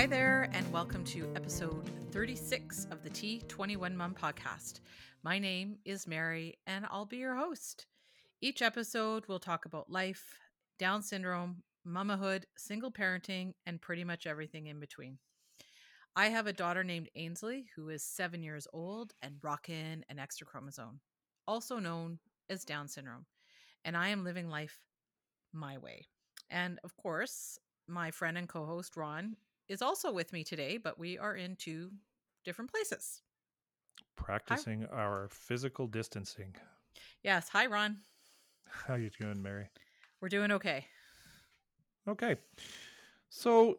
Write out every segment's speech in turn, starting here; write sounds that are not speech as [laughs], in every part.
Hi there, and welcome to episode 36 of the T21 Mom podcast. My name is Mary, and I'll be your host. Each episode, we'll talk about life, Down syndrome, mamahood, single parenting, and pretty much everything in between. I have a daughter named Ainsley who is seven years old and rockin' an extra chromosome, also known as Down syndrome. And I am living life my way. And of course, my friend and co host Ron is also with me today, but we are in two different places. Practicing hi. our physical distancing. Yes. Hi, Ron. How you doing, Mary? We're doing okay. Okay. So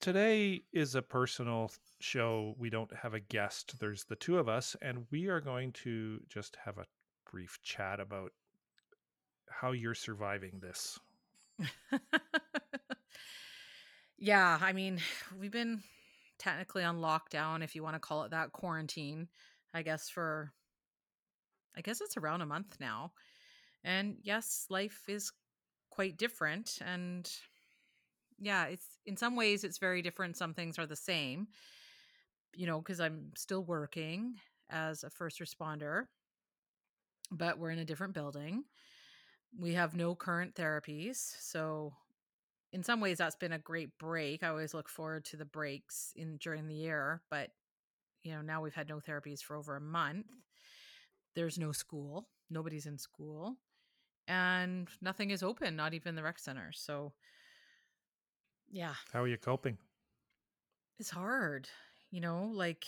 today is a personal show. We don't have a guest. There's the two of us, and we are going to just have a brief chat about how you're surviving this. [laughs] yeah, I mean, [sighs] we've been technically on lockdown, if you want to call it that, quarantine, I guess, for I guess it's around a month now. And yes, life is quite different. And yeah, it's in some ways it's very different. Some things are the same, you know, because I'm still working as a first responder, but we're in a different building. We have no current therapies. So in some ways that's been a great break. I always look forward to the breaks in during the year, but you know, now we've had no therapies for over a month. There's no school. Nobody's in school. And nothing is open, not even the rec center. So yeah. How are you coping? It's hard. You know, like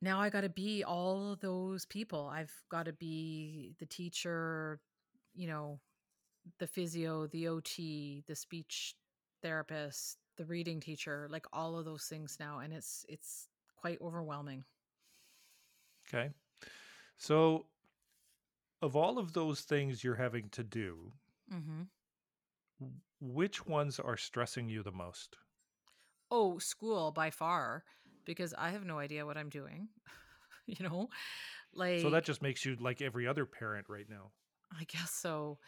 now I got to be all those people. I've got to be the teacher, you know, the physio, the OT, the speech therapist, the reading teacher, like all of those things now and it's it's quite overwhelming. Okay. So of all of those things you're having to do, mm-hmm. which ones are stressing you the most? Oh, school by far, because I have no idea what I'm doing. [laughs] you know, like so that just makes you like every other parent right now. I guess so.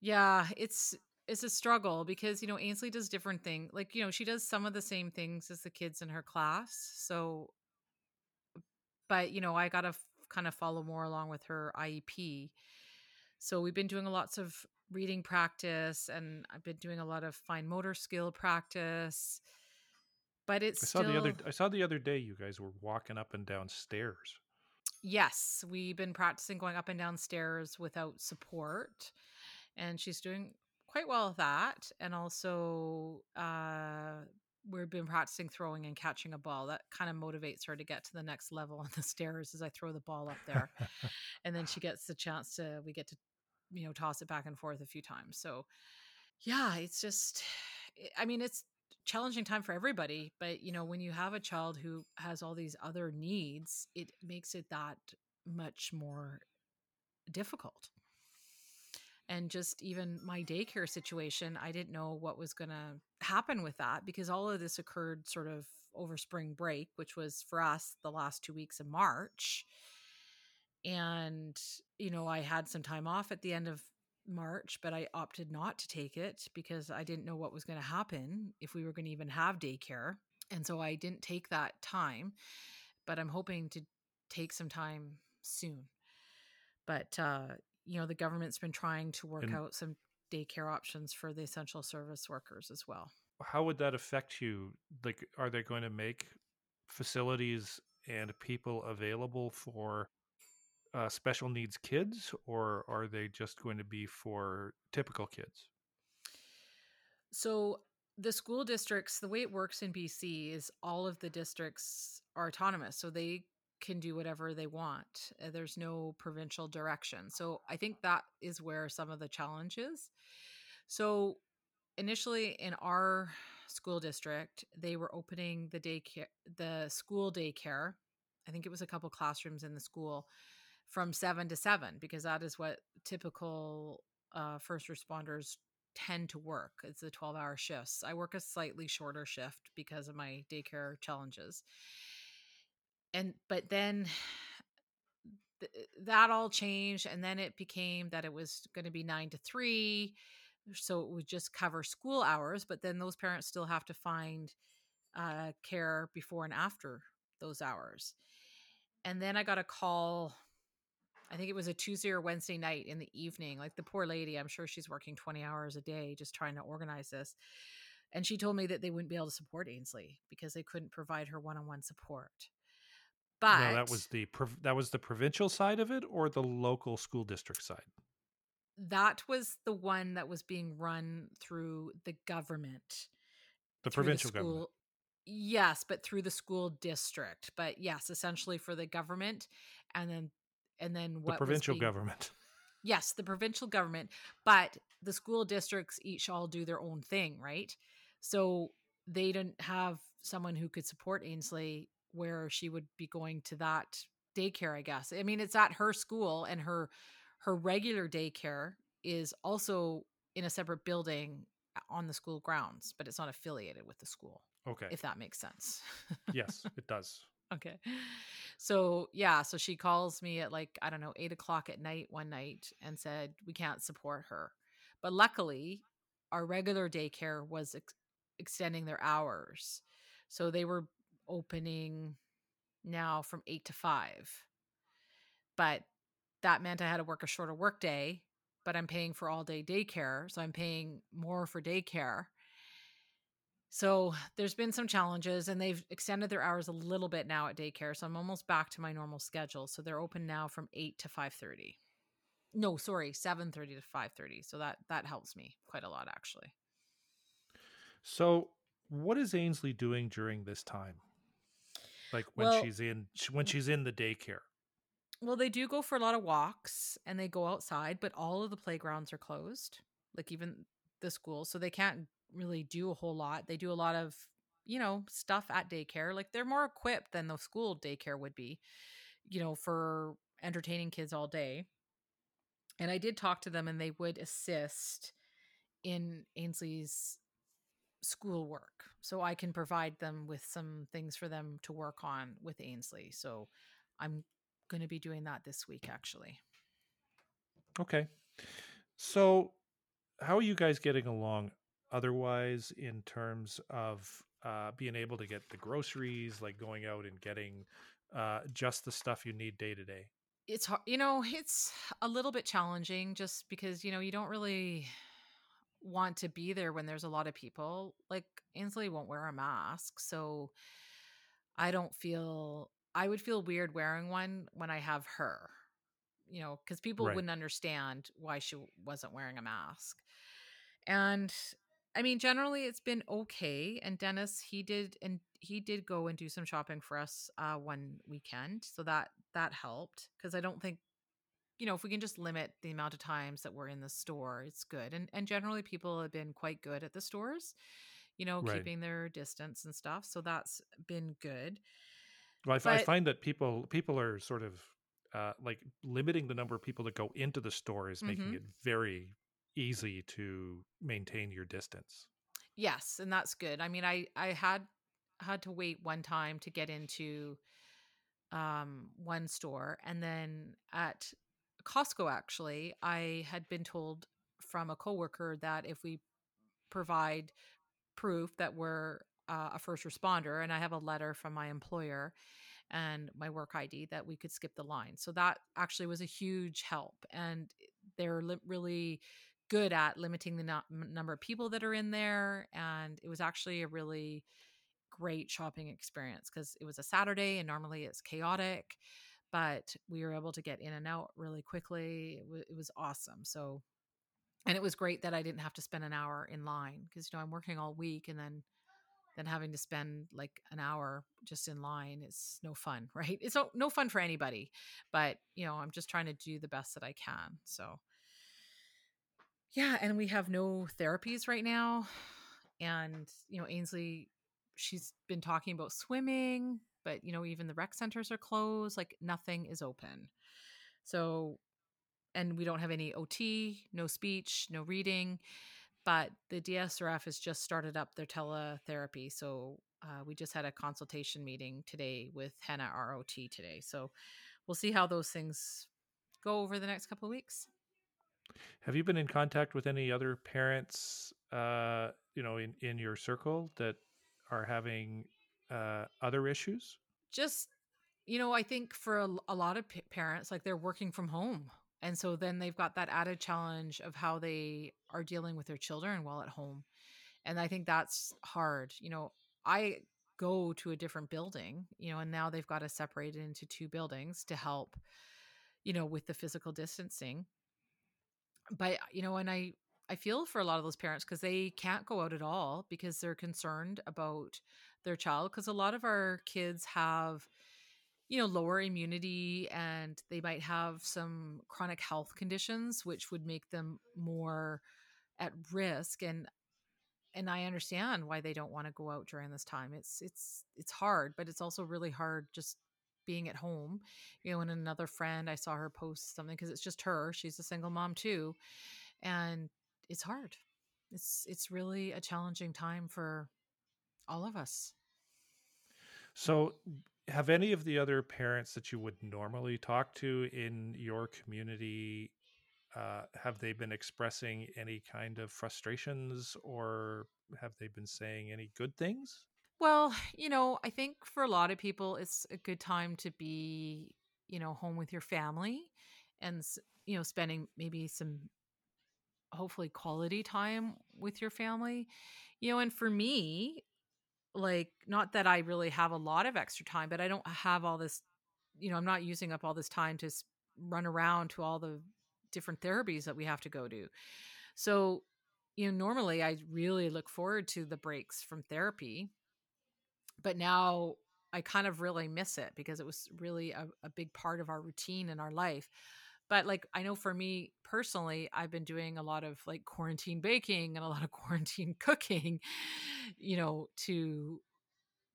Yeah, it's it's a struggle because you know Ainsley does different things. Like you know she does some of the same things as the kids in her class. So, but you know I gotta f- kind of follow more along with her IEP. So we've been doing lots of reading practice, and I've been doing a lot of fine motor skill practice. But it's I saw still... the other I saw the other day you guys were walking up and down stairs. Yes, we've been practicing going up and down stairs without support and she's doing quite well at that. And also, uh, we've been practicing throwing and catching a ball. That kind of motivates her to get to the next level on the stairs as I throw the ball up there. and then she gets the chance to, we get to, you know, toss it back and forth a few times. So, yeah, it's just, I mean, it's challenging time for everybody. But, you know, when you have a child who has all these other needs, it makes it that much more difficult and just even my daycare situation i didn't know what was going to happen with that because all of this occurred sort of over spring break which was for us the last two weeks of march. And you know i had some time off at the end of march but i opted not to take it because i didn't know what was going to happen if we were going to even have daycare. And so i didn't take that time but i'm hoping to take some time soon. But uh you know the government's been trying to work and out some daycare options for the essential service workers as well. How would that affect you? Like are they going to make facilities and people available for uh, special needs kids or are they just going to be for typical kids? So the school districts the way it works in bc is all of the districts are autonomous so they can do whatever they want. Uh, there's no provincial direction. So I think that is where some of the challenge is. So initially in our school district, they were opening the daycare, the school daycare. I think it was a couple classrooms in the school from seven to seven because that is what typical uh, first responders tend to work. It's the 12 hour shifts. I work a slightly shorter shift because of my daycare challenges and but then [sighs] th- that all changed and then it became that it was going to be 9 to 3 so it would just cover school hours but then those parents still have to find uh, care before and after those hours. And then i got a call i think it was a tuesday or wednesday night in the evening like the poor lady i'm sure she's working 20 hours a day just trying to organize this and she told me that they wouldn't be able to support ainsley because they couldn't provide her one-on-one support but no, that was the that was the provincial side of it or the local school district side. that was the one that was being run through the government The provincial school, government. Yes, but through the school district. But yes, essentially for the government, and then and then The what was provincial being- government. [laughs] Yes, the provincial government, but the school districts each all do their own thing, right? So they didn't have someone who could support Ainsley where she would be going to that daycare, I guess. I mean, it's at her school and her her regular daycare is also in a separate building uh, on the school grounds, but it's not affiliated with the school, Okay. if that makes sense. yes, [laughs] it does. Okay. So yeah, so she calls me at like, I don't know, eight o'clock at night one night and said, we can't support her. But luckily, our regular daycare was ex- extending their hours. So they were opening now from eight to five. But that meant I had to work a shorter work day, but I'm paying for all day daycare. So I'm paying more for daycare. So there's been some challenges and they've extended their hours a little bit now at daycare. So I'm almost back to my normal schedule. So they're open now from 8 to 5:30. No, sorry, 7:30 to 5:30. So that that helps me quite a lot actually. So, what is Ainsley doing during this time? Like when Well- she's in when mm. she's in the daycare. Well, they do go for a lot of walks and they go outside, but all of the playgrounds are closed, like even the school. So they can't really do a whole lot. They do a lot of, you know, stuff at daycare. Like they're more equipped than the school daycare would be, you know, for entertaining kids all day. And I did talk to them and they would assist in Ainsley's schoolwork. So I can provide them with some things for them to work on with Ainsley. So I'm going to be doing that this week actually. Okay. So, how are you guys getting along otherwise in terms of uh, being able to get the groceries, like going out and getting uh, just the stuff you need day to day? It's hard, you know, it's a little bit challenging just because, you know, you don't really want to be there when there's a lot of people. Like Ainsley won't wear a mask, so I don't feel I would feel weird wearing one when I have her. You know, cuz people Right. wouldn't understand why she wasn't wearing a mask. And I mean, generally it's been okay. And Dennis, he did and he did go and do some shopping for us uh one weekend. So that that helped because I don't think you know, if we can just limit the amount of times that we're in the store, it's good. And and generally people have been quite good at the stores, you know, Right. keeping their distance and stuff. So that's been good. Well, I, f- I But- find that people people are sort of uh, like limiting the number of people that go into the store is making Mhm. it very easy to maintain your distance. Yes, and that's good. I mean, I I had had to wait one time to get into um one store and then at Costco actually, I had been told from a coworker that if we provide proof that we're uh, a first responder and I have a letter from my employer and my work ID that we could skip the line. So that actually was a huge help and they're li- really good at limiting the m- number of people that are in there and it was actually a really great shopping experience because it was a Saturday and normally it's chaotic but we were able to get in and out really quickly it, w- it was awesome so and it was great that I didn't have to spend an hour in line because you know I'm working all week and then then having to spend like an hour just in line is no fun, [laughs] right? It's no, no fun for anybody, but you know, I'm just trying to do the best that I can. So yeah, and we have no therapies right now. And you know, Ainsley she's been talking about swimming, but you know, even the rec centers are closed, like nothing is open. So and we don't have any OT, no speech, no reading but the DSRF has just started up their teletherapy. So uh, we just had a consultation meeting today with Hannah ROT today. So we'll see how those things go over the next couple of weeks. Have you been in contact with any other parents, uh, you know, in in your circle that are having uh, other issues? Just, you know, I think for a lot of p- parents, like they're working from home. And so then they've got that added challenge of how they are dealing with their children while at home. And I think that's hard. You know, I go to a different building, you know, and now they've got to separate it into two buildings to help, you know, with the physical distancing. But, you know, and I, I feel for a lot of those parents because they can't go out at all because they're concerned about their child. Because a lot of our kids have you know, lower immunity and they might have some chronic health conditions which would make them more at risk and and I understand why they don't want to go out during this time. It's it's it's hard, but it's also really hard just being at home. You know, and another friend I saw her post something because it's just her. She's a single mom too, and it's hard. It's it's really a challenging time for all of us. So, have any of the other parents that you would normally talk to in your community uh, have they been expressing any kind of frustrations or have they been saying any good things? Well, you know, I think for a lot of people, it's a good time to be, you know, home with your family and, you know, spending maybe some hopefully quality time with your family. You know, and for me, like, not that I really have a lot of extra time, but I don't have all this, you know, I'm not using up all this time to run around to all the different therapies that we have to go to. So, you know, normally I really look forward to the breaks from therapy but now I kind of really miss it because it was really a, a big part of our routine in our life. But like I know for me personally, I've been doing a lot of like quarantine baking and a lot of [laughs] quarantine cooking, you know, to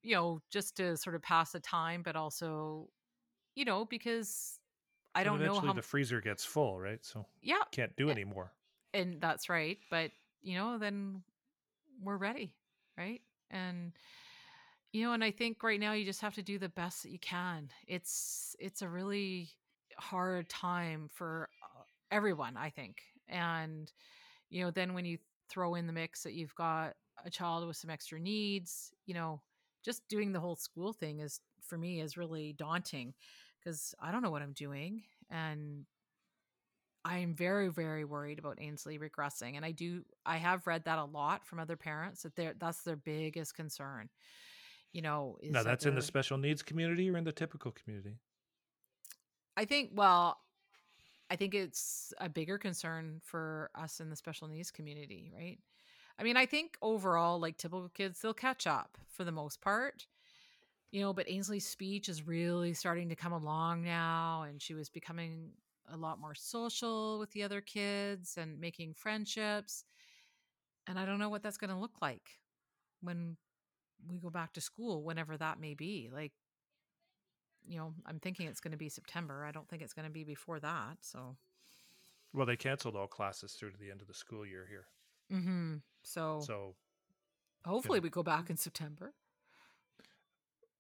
you know, just to sort of pass the time, but also, you know, because I And don't know how the freezer gets full, right? So yeah, can't do anymore. and that's right, but you know, then we're ready, right? And You know, and I think right now you just have to do the best that you can. It's it's a really hard time for uh, everyone, I think. And you know, then when you throw in the mix that you've got a child with some extra needs, you know, just doing the whole school thing is for me is really daunting because I don't know what I'm doing and I'm very very worried about Ainsley regressing and I do I have read that a lot from other parents that they're that's their biggest concern you know, is Now that that's in the special needs community or in the typical community? I think well, I think it's a bigger concern for us in the special needs community, right? I mean, I think overall, like typical kids, they'll catch up for the most part, you know, but Ainsley's speech is really starting to come along now, and she was becoming a lot more social with the other kids and making friendships. And I don't know what that's going to look like when we go back to school, whenever that may be. Like, you know, I'm thinking it's going to be September. I don't think it's going to be before that. So, Well, they canceled all classes through to the end of the school year here. hmm so So, hopefully we go back in September.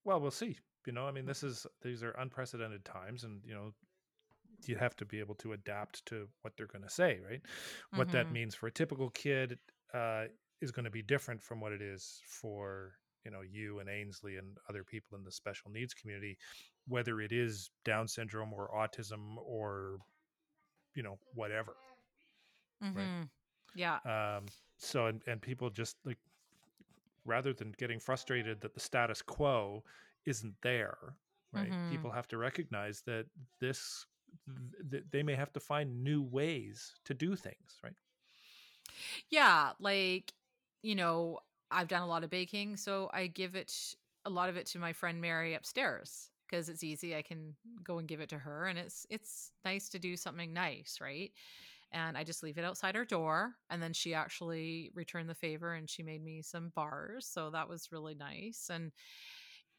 well, we'll see. You know, I mean, this is these are unprecedented times and, you know, you have to be able to adapt to what they're going to say, right? What that hmm means for a typical kid uh, is going to be different from what it is for you know you and Ainsley and other people in the special needs community, whether it is Down syndrome or autism or you know whatever, right? hmm Yeah. Um, so and and people just like rather than getting frustrated that the status quo isn't there, right? hmm People have to recognize that this th- they may have to find new ways to do things, right? Yeah. Like, you know, I've done a lot of baking, so I give it a lot of it to my friend Mary upstairs because it's easy. I can go and give it to her, and it's it's nice to do something nice, right? And I just leave it outside her door, and then she actually returned the favor and she made me some bars, so that was really nice. And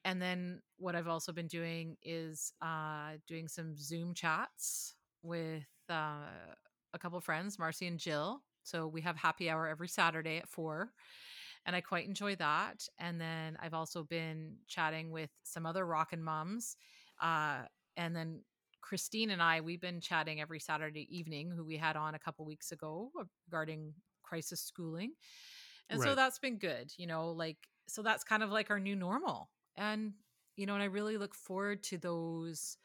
and then what I've also been doing is uh, doing some Zoom chats with uh, a couple friends, Marcy and Jill. So we have happy hour every Saturday at four, and I quite enjoy that. And then I've also been chatting with some other rockin' moms, uh, and then Christine and I, we've been chatting every Saturday evening, who we had on a couple weeks ago uh, regarding crisis schooling. And so that's been good, you know, like, so that's kind of like our new normal. And, you know, and I really look forward to those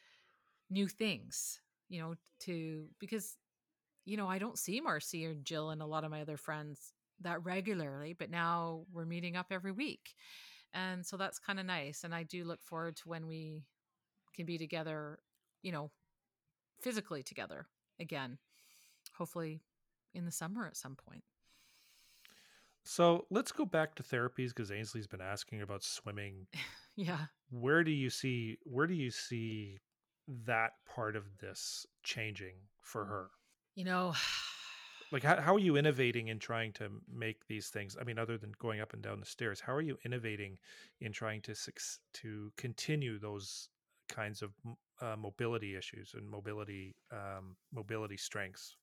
new things, you know, to because, you know, I don't see Marcy or Jill and a lot of my other friends that regularly, but now we're meeting up every week. And so that's kind of nice. And I do look forward to when we can be together, you know, physically together again, hopefully in the summer at some point. So let's go back to therapies because Ainsley's been asking about swimming. [laughs] Yeah. Where do you see where do you see that part of this changing for her? You know, Like how, how are you innovating in trying to make these things? I mean, other than going up and down the stairs, how are you innovating in trying to to continue those kinds of uh, mobility issues and mobility um, mobility strengths?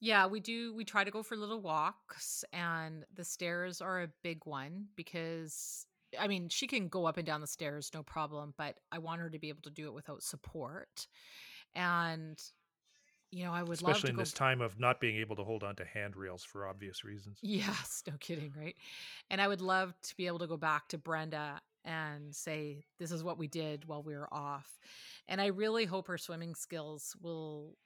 yeah, we do. We try to go for little walks, and the stairs are a big one because, I mean, she can go up and down the stairs, no problem, but I want her to be able to do it without support. And, you know, I would love Especially in this time of not being able to hold on to handrails for obvious reasons. Yes, no kidding, right? And I would love to be able to go back to Brenda and say, this is what we did while we were off. And I really hope her swimming skills will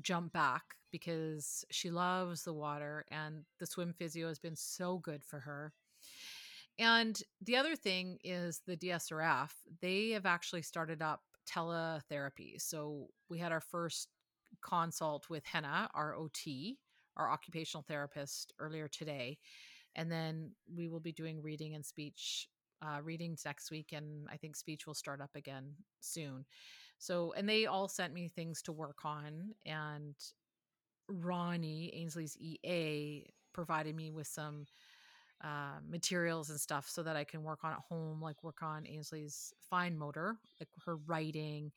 jump back because she loves the water and the swim physio has been so good for her. And the other thing is the DSRF, they have actually started up teletherapy. So we had our first consult with Henna, our OT, our occupational therapist, earlier today. And then we will be doing reading and speech uh, readings next week. And I think speech will start up again soon. So, and they all sent me things to work on. And Ronnie, Ainsley's EA, provided me with some uh, materials and stuff so that I can work on at home, like work on Ainsley's fine motor, like her writing,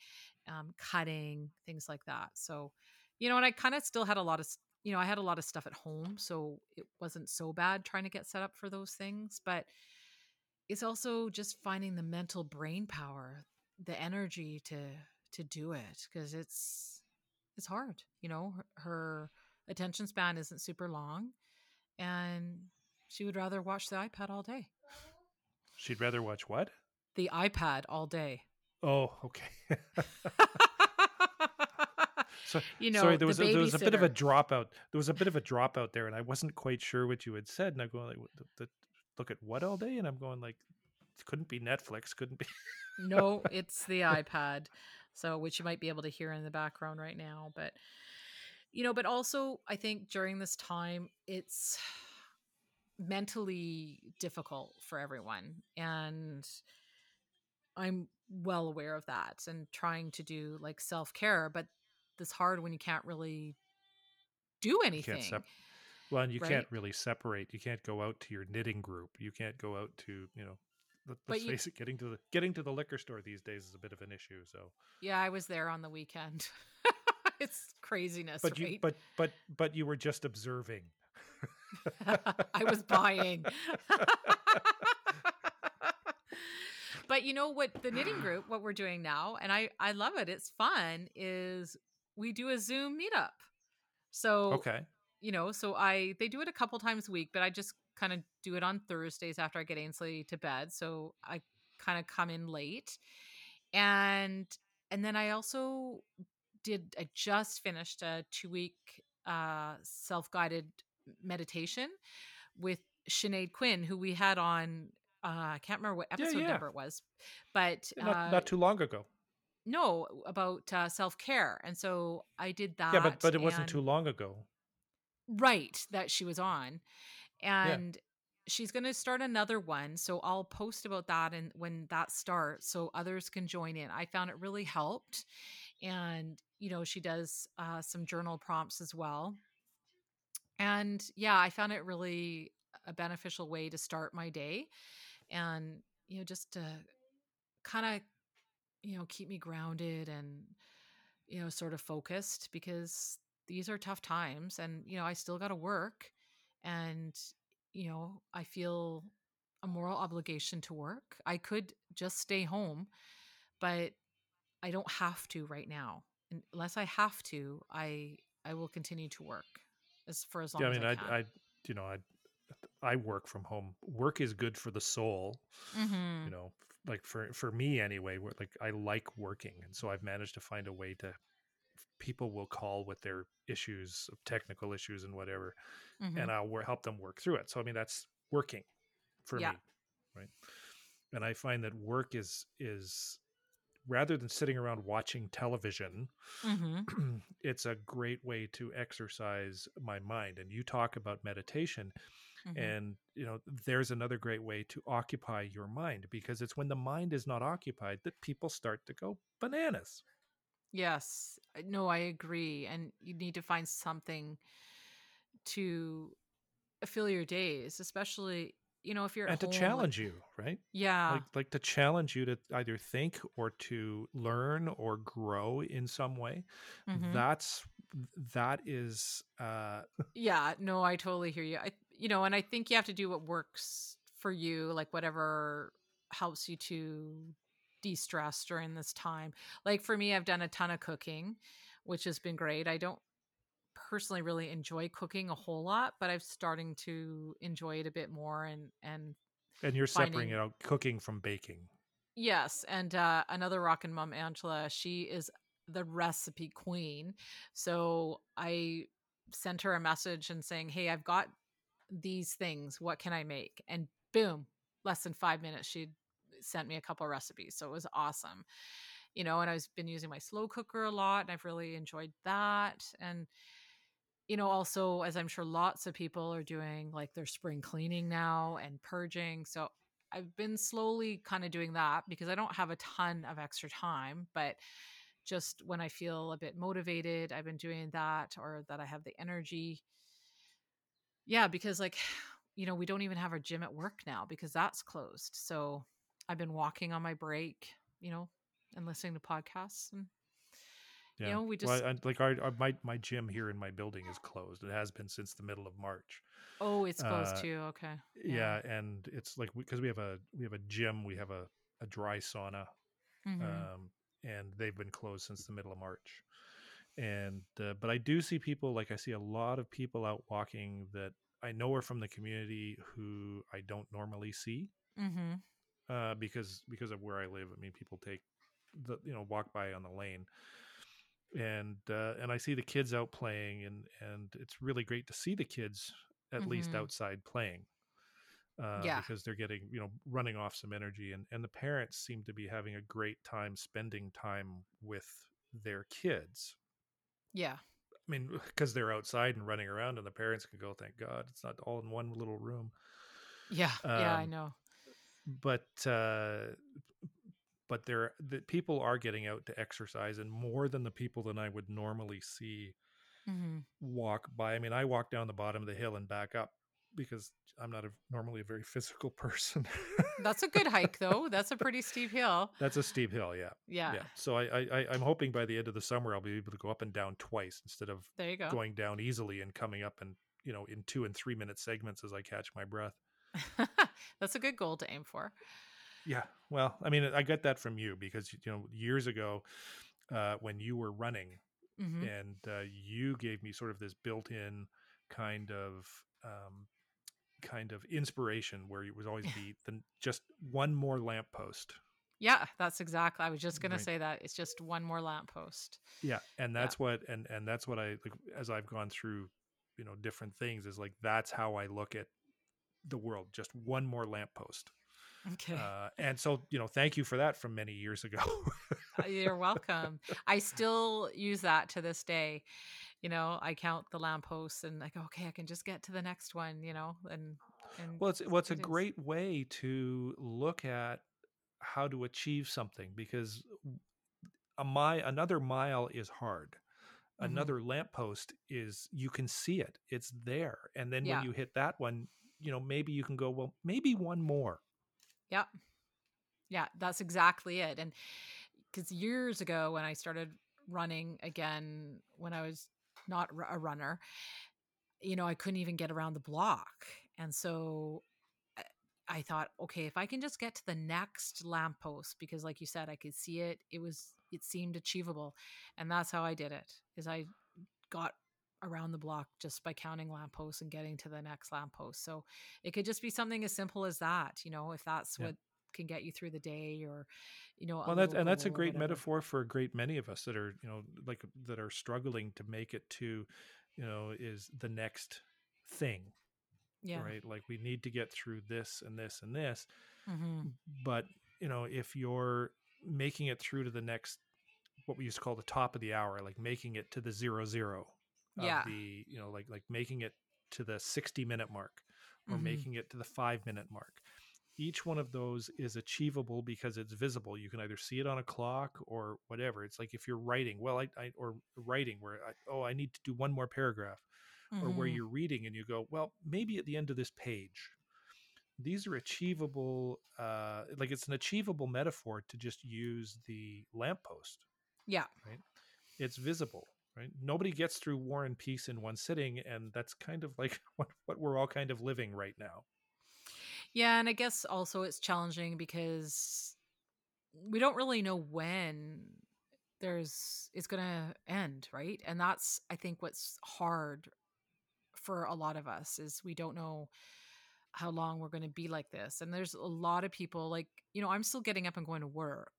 um, cutting, things like that. So, you know, and I kind of still had a lot of, you know, I had a lot of stuff at home, so it wasn't so bad trying to get set up for those things. But it's also just finding the mental brain power, the energy to to do it because it's it's hard. You know, her, her attention span isn't super long, and she would rather watch the iPad all day. She'd rather watch what? The iPad all day. Oh, okay. [laughs] so, you know, sorry, there the was a, there was a bit of a dropout. There was a bit of a dropout there, and I wasn't quite sure what you had said. And I'm going like, the, the, look at what all day, and I'm going like, it couldn't be Netflix, couldn't be. no, [laughs] it's the iPad. So, which you might be able to hear in the background right now, but you know, but also I think during this time it's mentally difficult for everyone and I'm well aware of that and trying to do like self-care, but it's hard when you can't really do anything, sep- well, and you right? can't really separate. You can't go out to your knitting group. You can't go out to you know. Let, you face it, getting to the getting to the liquor store these days is a bit of an issue. So, yeah, I was there on the weekend. [laughs] it's craziness, but you but but but you were just observing. [laughs] I was buying. [laughs] but you know what the knitting [sighs] group what we're doing now and I I love it. It's fun is we do a Zoom meetup. So, okay. you know, so I they do it a couple times a week, but I just kind of do it on Thursdays after I get Ainsley to bed. So I kind of come in late. And and then I also did I just finished a 2 week uh self-guided meditation with Sinead Quinn, who we had on. Uh, I can't remember what episode yeah. number it was, but Not uh, not too long ago. no, about uh, self care, and so I did that. Yeah, but but it wasn't too long ago. right that she was on, Yeah. and she's going to start another one. So I'll post about that and when that starts, so others can join in. I found it really helped, and you know she does uh, some journal prompts as well, and yeah, I found it really a beneficial way to start my day, and you know just to kind of you know keep me grounded and you know sort of focused because these are tough times and you know I still got to work and you know I feel a moral obligation to work. I could just stay home, but I don't have to right now. Unless I have to, I I will continue to work as for as long Yeah, I as mean, I I. I, you know, I, I work from home. Work is good for the soul. hmm You know, like for for me anyway. Like I like working, and so I've managed to find a way to. People will call with their issues, technical issues, and whatever, hmm and I'll help them work through it. So I mean, that's working for Yeah. me, right? And I find that work is is rather than sitting around watching television hmm [clears throat] it's a great way to exercise my mind and you talk about meditation hmm and you know there's another great way to occupy your mind because it's when the mind is not occupied that people start to go bananas Yes. No, I agree. And you need to find something to fill your days, especially, you know, if you're at and to home, like, challenge you right yeah. like like to challenge you to either think or to learn or grow in some way hmm that's that is uh [laughs] Yeah. No, I totally hear you. I, you know, and I think you have to do what works for you, like whatever helps you to de stress during this time. Like for me, I've done a ton of cooking, which has been great. I don't personally really enjoy cooking a whole lot, but I'm starting to enjoy it a bit more and, and and you're separating finding it out cooking from baking Yes, and uh, another rockin' mom, Angela, she is the recipe queen. So I sent her a message and saying, "Hey, I've got these things. What can I make?" And boom, less than five minutes, she sent me a couple recipes. So it was awesome, you know. And I've been using my slow cooker a lot, and I've really enjoyed that. And you know, also as I'm sure lots of people are doing, like their spring cleaning now and purging. So I've been slowly kind of doing that because I don't have a ton of extra time, but just when I feel a bit motivated, I've been doing that or that I have the energy. Yeah, because like, [sighs] you know, we don't even have our gym at work now because that's closed. So I've been walking on my break, you know, and listening to podcasts and you Yeah. know, we Well, just I, I- like our, our my my gym here in my building is closed. It has been since the middle of March. oh, it's closed Uh, too. Okay. yeah, and it's like because we have a we have a gym, we have a a dry sauna, hmm um, and they've been closed since the middle of March. And uh, but I do see people like I see a lot of people out walking that I know are from the community who I don't normally see hmm uh, because because of where I live. I mean, people take the you know walk by on the lane, and uh, and I see the kids out playing, and and it's really great to see the kids at least hmm outside playing uh, Yeah. because they're getting you know running off some energy, and and the parents seem to be having a great time spending time with their kids. Yeah. I mean, [laughs] because they're outside and running around, and the parents can go, "Thank God, it's not all in one little room." Yeah. Yeah. I Um, know. but uh but there the people are getting out to exercise and more than the people than i would normally see hmm walk by i mean i walk down the bottom of the hill and back up because i'm not a, normally a very [laughs] physical person That's a good hike, though. That's a pretty steep hill. that's a steep hill yeah Yeah. yeah so I, I I- i'm hoping by the end of the summer i'll be able to go up and down twice instead of There you go. going down easily and coming up and you know in two and three minute segments as i catch my breath [laughs] That's a good goal to aim for. Yeah. Well, I mean, I got that from you because, you know, years ago, uh, when you were running hmm and uh, you gave me sort of this built in kind of, um, kind of inspiration where it would always be the, just one more lamppost. Yeah, that's exactly. I was just gonna Right. say that it's just one more lamppost. Yeah. And that's what, and, and that's what I, like, as I've gone through, you know, different things is like, that's how I look at the world. Just one more lamppost. Okay, Uh, and so, you know, thank you for that from many years ago. [laughs] Uh, you're welcome. I still use that to this day. You know, I count the lampposts and like, okay, I can just get to the next one. You know, and and Well, it's well, it's a it is. great way to look at how to achieve something because a mile, another mile is hard. Mhm. Another lamppost is you can see it; it's there. And then Yeah. when you hit that one, you know maybe you can go well, maybe one more. Yeah. Yeah, that's exactly it. And because years ago, when I started running again, when I was not a runner, you know, I couldn't even get around the block. And so I- thought, okay, if I can just get to the next lamppost, because like you said, I could see it, it was, it seemed achievable. And that's how I did it is I got around the block just by counting lampposts and getting to the next lamppost. So it could just be something as simple as that, you know, if that's Yeah. what can get you through the day or, you know, Well, that's and that's a great metaphor for a great many of us that are, you know, like that are struggling to make it to, you know, is the next thing, Yeah. right? Like we need to get through this and this and this, hmm but you know, if you're making it through to the next what we used to call the top of the hour, like making it to the zero zero Yeah. the, you know, like like making it to the 60 minute mark or Mhm. making it to the 5 minute mark. Each one of those is achievable because it's visible. You can either see it on a clock or whatever. It's like if you're writing, well, I, I or writing where I, oh, I need to do one more paragraph or where Mhm. you're reading and you go, well, maybe at the end of this page. These are achievable. Uh, like it's an achievable metaphor to just use the lamppost. Yeah. right It's visible, right? Nobody gets through War and Peace in one sitting, and that's kind of like [laughs] what, what we're all kind of living right now. Yeah, and I guess also it's challenging because we don't really know when there's it's to end, right? And that's I think what's hard for a lot of us is we don't know how long we're going to be like this. And there's a lot of people like, you know, I'm still getting up and going to work.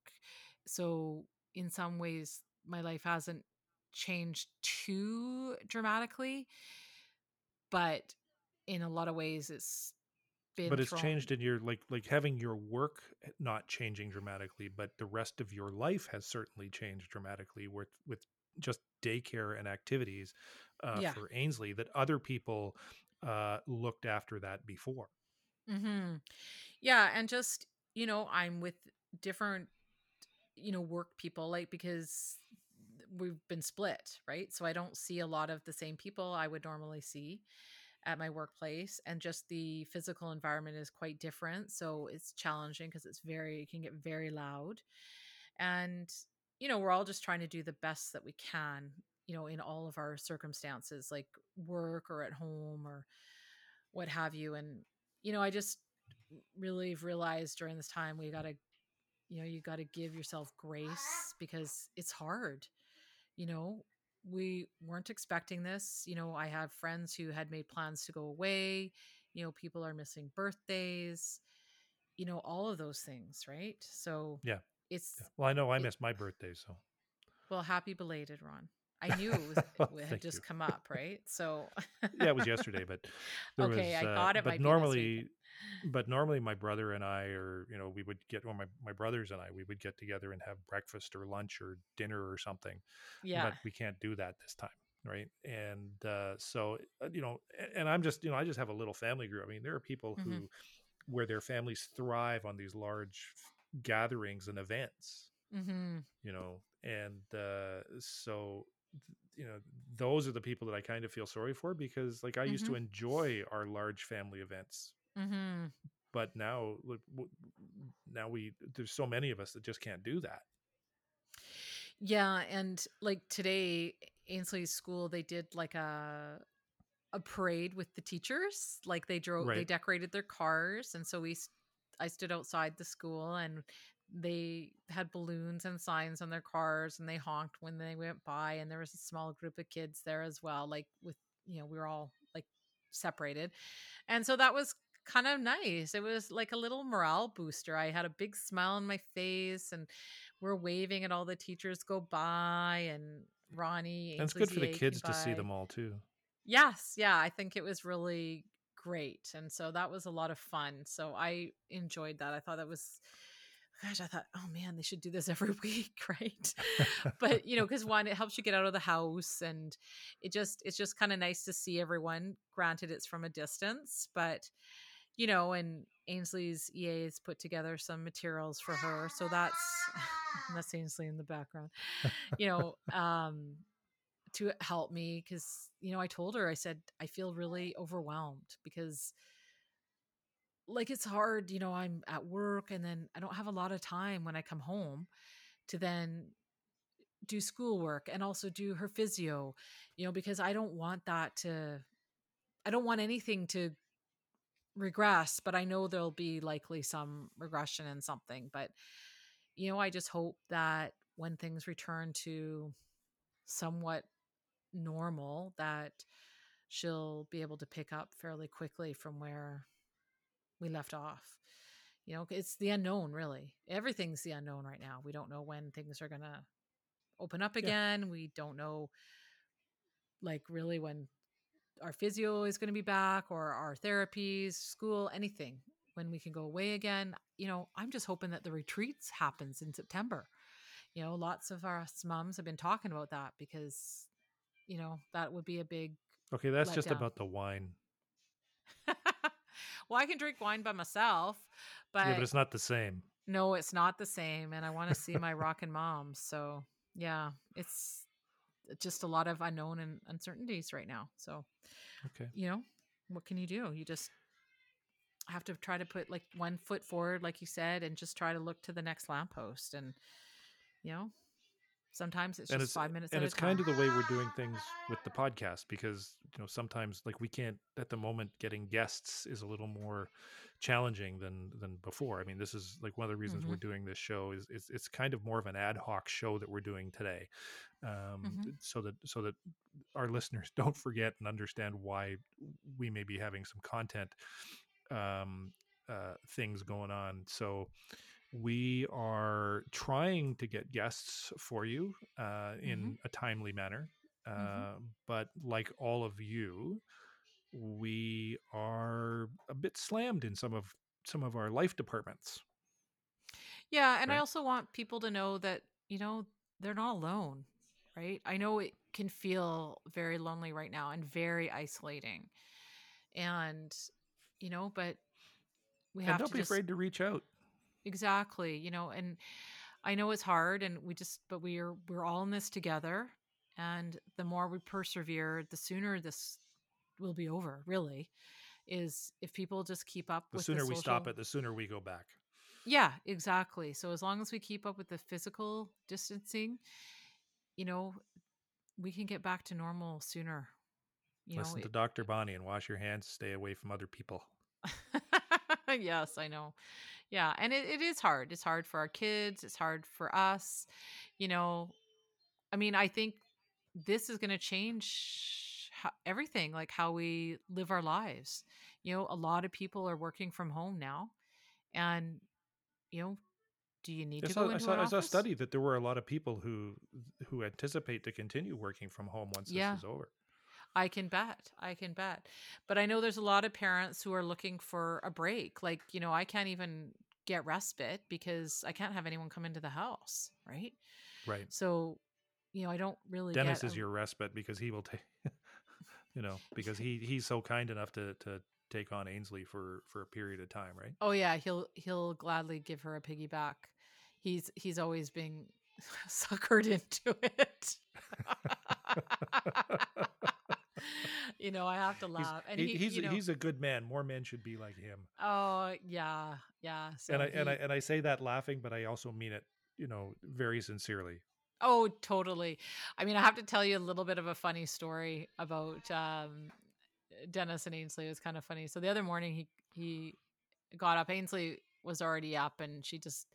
So in some ways my life hasn't changed too dramatically, but in a lot of ways it's been but it's thrown- changed in your like like having your work not changing dramatically, but the rest of your life has certainly changed dramatically with with just daycare and activities uh, Yeah. for Ainsley that other people uh, looked after that before. hmm Yeah, and just you know, I'm with different you know work people, like because we've been split, right? So I don't see a lot of the same people I would normally see at my workplace, and just the physical environment is quite different. So it's challenging because it's very it can get very loud, and you know we're all just trying to do the best that we can, you know, in all of our circumstances, like work or at home or what have you, and you know I just really realized during this time we got to you know you got to give yourself grace because it's hard you know we weren't expecting this you know i have friends who had made plans to go away you know people are missing birthdays you know all of those things right so Yeah. it's Yeah. Well, I know I It- missed my birthday, so well happy belated ron i knew it, was, [laughs] Well, it had just you. come up right so yeah, it was yesterday, but [laughs] Okay, was, I uh, thought it but might be this normally. But normally my brother and I, or you know, we would get, or my my brothers and I, we would get together and have breakfast or lunch or dinner or something. yeah. but we can't do that this time right? And uh, so uh, you know and i'm just you know i just have a little family group. I mean there are people Mhm. who where their families thrive on these large gatherings and events hmm you know? And uh, so you know those are the people that i kind of feel sorry for because like i used to enjoy our large family events hmm but now now we there's so many of us that just can't do that Yeah, and like today, Ainsley's school, they did like a a parade with the teachers. Like they drove, they decorated their cars, and so we, I stood outside the school, and they had balloons and signs on their cars, and they honked when they went by, and there was a small group of kids there as well. Like with you know, we were all like separated, and so that was kind of nice. It was like a little morale booster. I had a big smile on my face, and we're waving at all the teachers go by and Ronnie. and it's good for the kids to see them all too Yes, yeah, I think it was really great. And so that was a lot of fun. So I enjoyed that. I thought that was gosh, I thought, oh man, they should do this [laughs] every week, right? but you know, because one, it helps you get out of the house and it just it's just kind of nice to see everyone. Granted, it's from a distance, but you know, and Ainsley's EA has put together some materials for her. So that's [laughs] [laughs] that's Ainsley in the background. [laughs] You know, um to help me because you know i told her i said i feel really overwhelmed because like it's hard you know i'm at work and then i don't have a lot of time when i come home to then do schoolwork and also do her physio you know because i don't want that to i don't want anything to regress, but I know there'll be likely some regression in something. But, you know, I just hope that when things return to somewhat normal, that she'll be able to pick up fairly quickly from where we left off. You know, it's the unknown, really. Everything's the unknown right now. We don't know when things are going to open up again. Yeah. We don't know, like, really when our physio is going to be back or our therapies, school, anything, when we can go away again. You know, I'm just hoping that the retreats happens in September. You know, lots of us moms have been talking about that because, you know, that would be a big. Okay, that's just about the wine. [laughs] well, I can drink wine by myself, but yeah, but it's not the same. No, it's not the same, and I want to see my [laughs] rockin' mom. So yeah, it's Uh, just a lot of unknown and uncertainties right now. So, okay, you know, what can you do? You just have to try to put like one foot forward, like you said, and just try to look to the next lamppost. And you know, sometimes it's and just it's, five minutes. And it's kind of the way we're doing things with the podcast because you know sometimes like we can't at the moment getting guests is a little more challenging than than before. I mean, this is like one of the reasons mm-hmm. we're doing this show is it's it's kind of more of an ad hoc show that we're doing today, um, mm-hmm. so that so that our listeners [laughs] don't forget and understand why we may be having some content um, uh, things going on. So we are trying to get guests for you uh, in mm-hmm. a timely manner. Mm-hmm. Uh, mm-hmm. But like all of you, we are a bit slammed in some of some of our life departments. Yeah, and right? I also want people to know that you know they're not alone, right? I know it can feel very lonely right now and very isolating, and you know, but we have and don't to be just, afraid to reach out. Exactly, you know, and I know it's hard, and we just, but we're we're all in this together, and the more we persevere, the sooner this will be over really is if people just keep up the with sooner the we stop it the sooner we go back. Yeah exactly so as long as we keep up with the physical distancing you know we can get back to normal sooner you listen know, to it, dr bonnie and wash your hands stay away from other people [laughs] [laughs] yes i know yeah and it, it is hard it's hard for our kids it's hard for us you know i mean i think this is going to change how, everything like how we live our lives you know a lot of people are working from home now and you know do you need I to saw, go into I saw, I saw a study that there were a lot of people who who anticipate to continue working from home once yeah. this is over. I can bet. I can bet. But I know there's a lot of parents who are looking for a break. Like, you know, I can't even get respite because I can't have anyone come into the house, right? Right. So, you know, I don't really Dennis is a, your respite because he will take [laughs] you know, because he he's so kind enough to to take on Ainsley for for a period of time, right? Oh yeah, he'll he'll gladly give her a piggyback. He's he's always being [laughs] suckered into it. [laughs] you know, I have to laugh. He's, and he, he's you know, he's a good man. More men should be like him. Oh yeah, yeah. So and I he, and I and I say that laughing, but I also mean it, you know, very sincerely. Oh, totally. I mean, I have to tell you a little bit of a funny story about um, Dennis and Ainsley. It was kind of funny. So the other morning, he he got up. Ainsley was already up, and she just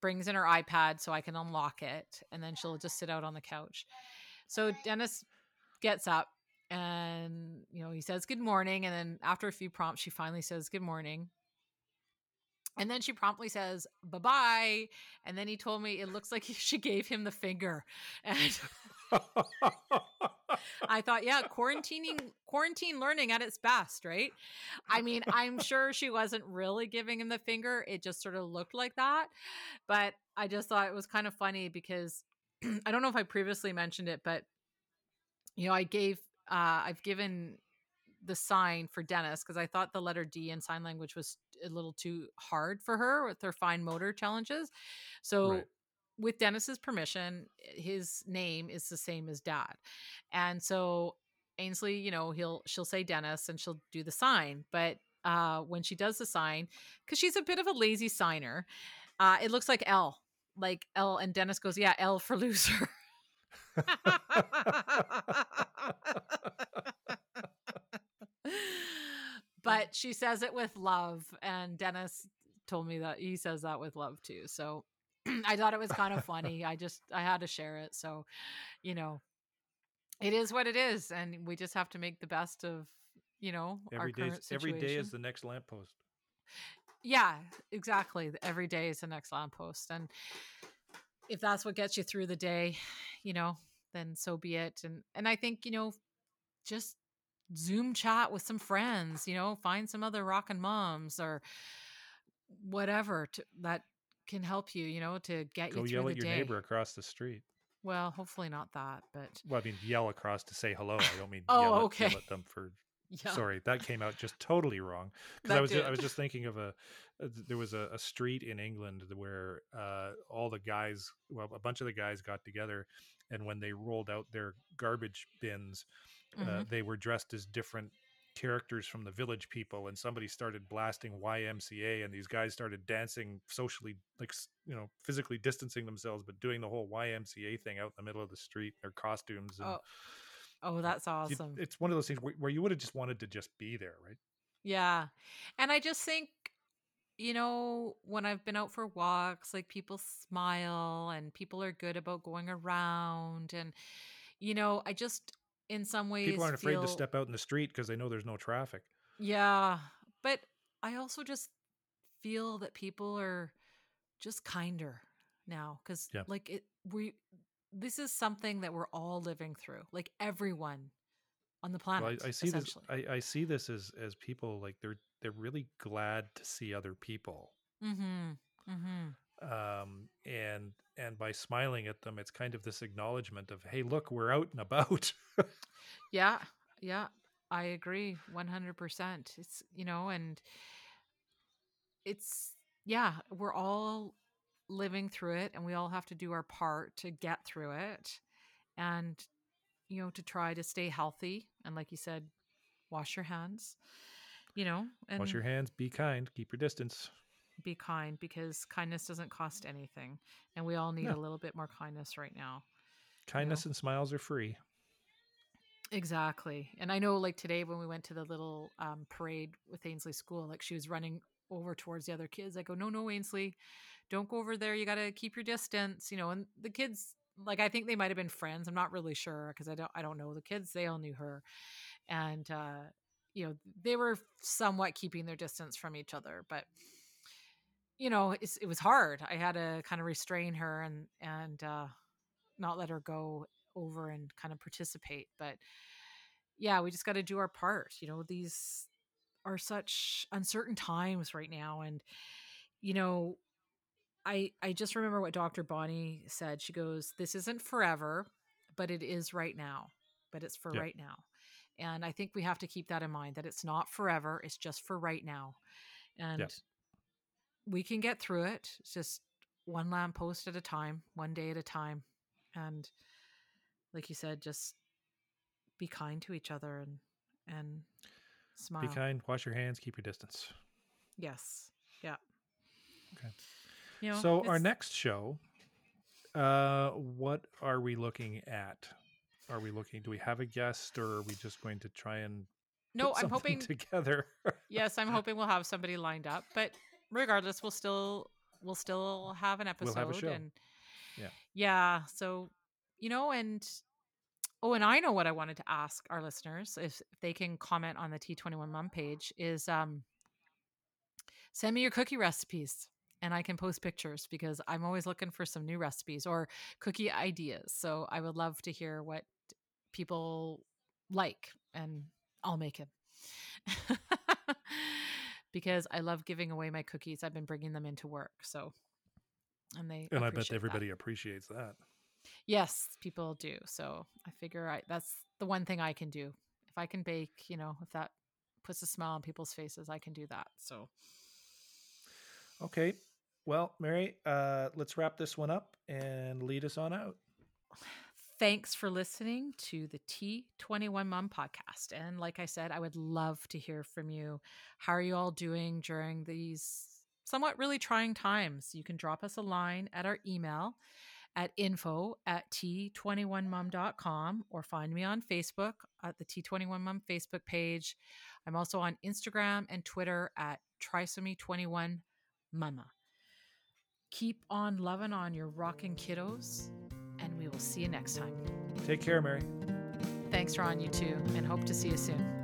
brings in her iPad so I can unlock it, and then she'll just sit out on the couch. So Dennis gets up, and you know he says good morning, and then after a few prompts, she finally says good morning. And then she promptly says, bye bye. And then he told me it looks like [laughs] she gave him the finger. And [laughs] I thought, yeah, quarantining, quarantine learning at its best, right? I mean, I'm sure she wasn't really giving him the finger. It just sort of looked like that. But I just thought it was kind of funny because [clears throat] I don't know if I previously mentioned it, but, you know, I gave, uh, I've given the sign for Dennis because I thought the letter D in sign language was a little too hard for her with her fine motor challenges. So right. with Dennis's permission, his name is the same as dad. And so Ainsley, you know, he'll she'll say Dennis and she'll do the sign, but uh when she does the sign cuz she's a bit of a lazy signer, uh it looks like L. Like L and Dennis goes, "Yeah, L for [laughs] loser." [laughs] but she says it with love and Dennis told me that he says that with love too. So [clears throat] I thought it was kind of [laughs] funny. I just I had to share it. So, you know, it is what it is and we just have to make the best of, you know, every our day every day is the next lamppost. Yeah, exactly. Every day is the next lamppost. And if that's what gets you through the day, you know, then so be it. And and I think, you know, just Zoom chat with some friends, you know, find some other rockin' moms or whatever to, that can help you, you know, to get Go you through yell the at your day. neighbor across the street. Well, hopefully not that, but Well, I mean, yell across to say hello. I don't mean [laughs] Oh, yell, at, okay. yell at them for. Yeah. Sorry, that came out just totally wrong. Because I was ju- I was just thinking of a uh, th- there was a, a street in England where uh, all the guys, well, a bunch of the guys got together, and when they rolled out their garbage bins, uh, Mhm. they were dressed as different characters from the village people and somebody started blasting YMCA and these guys started dancing socially like you know physically distancing themselves but doing the whole YMCA thing out in the middle of the street in their costumes and Oh, oh, that's awesome. it's one of those things where, you would have just wanted to just be there right Yeah. And I just think, you know, when I've been out for walks, like people smile and people are good about going around. And, you know, I just, in some ways, people aren't afraid to step out in the street because they know there's no traffic Yeah. But I also just feel that people are just kinder now because, Yeah. like, it, we, this is something that we're all living through, like everyone on the planet. well, I, I see this. I, I see this as as people like they're they're really glad to see other people mm-hmm. Mm-hmm. um, and and by smiling at them, it's kind of this acknowledgement of, "Hey, look, we're out and about." [laughs] Yeah, yeah, I agree 100%. It's, you know, and it's, yeah, we're all living through it and we all have to do our part to get through it and, you know, to try to stay healthy. And like you said, wash your hands, you know, and Wash your hands, be kind, keep your distance. be kind because kindness doesn't cost anything. And we all need No. a little bit more kindness right now. Kindness and smiles are free. Exactly. And I know like today when we went to the little um, parade with Ainsley School, like she was running over towards the other kids. I go, no, no, Ainsley, don't go over there. You got to keep your distance, you know, and the kids, like, I think they might've been friends. I'm not really sure because I don't, I don't know the kids. They all knew her. And, uh, you know, they were somewhat keeping their distance from each other, but you know, it was hard. I had to kind of restrain her and, and, uh, not let her go over and kind of participate. But yeah, we just got to do our part. You know, these are such uncertain times right now. And, you know, I I just remember what Dr. Bonnie said. She goes, This isn't forever, but it is right now. But it's for Yeah. right now. And I think we have to keep that in mind that it's not forever, it's just for right now. And we can get through it. It's just one lamppost at a time, one day at a time. And like you said, just be kind to each other and and smile. Be kind, wash your hands, keep your distance. Yes. Yeah. Okay. You know, so our next show, uh, what are we looking at? Are we looking? Do we have a guest, or are we just going to try and No, I'm hoping [laughs] together? yes, I'm hoping we'll have somebody lined up. But regardless, we'll still we'll still have an episode. We'll have a show. And Yeah. yeah. So you know, and oh, and I know what I wanted to ask our listeners if, if they can comment on the T21 Mom page is um send me your cookie recipes and I can post pictures because I'm always looking for some new recipes or cookie ideas. So I would love to hear what people like and I'll make it. [laughs] because I love giving away my cookies. I've been bringing them into work. So and they and I bet appreciate that. everybody appreciates that. Yes, people do. So I figure I that's the one thing I can do. If I can bake, you know, if that puts a smile on people's faces, I can do that. So Okay. Well, Mary, uh, let's wrap this one up and lead us on out. thanks for listening to the T21 Mom podcast. And like I said, I would love to hear from you. How are you all doing during these somewhat really trying times? You can drop us a line at our email at info at t21mom.com or find me on Facebook at the T21mom Facebook page. I'm also on Instagram and Twitter at trisomy21mama. Keep on loving on your rocking kiddos, and we will see you next time. Take care, Mary. Thanks, Ron, you too, and hope to see you soon.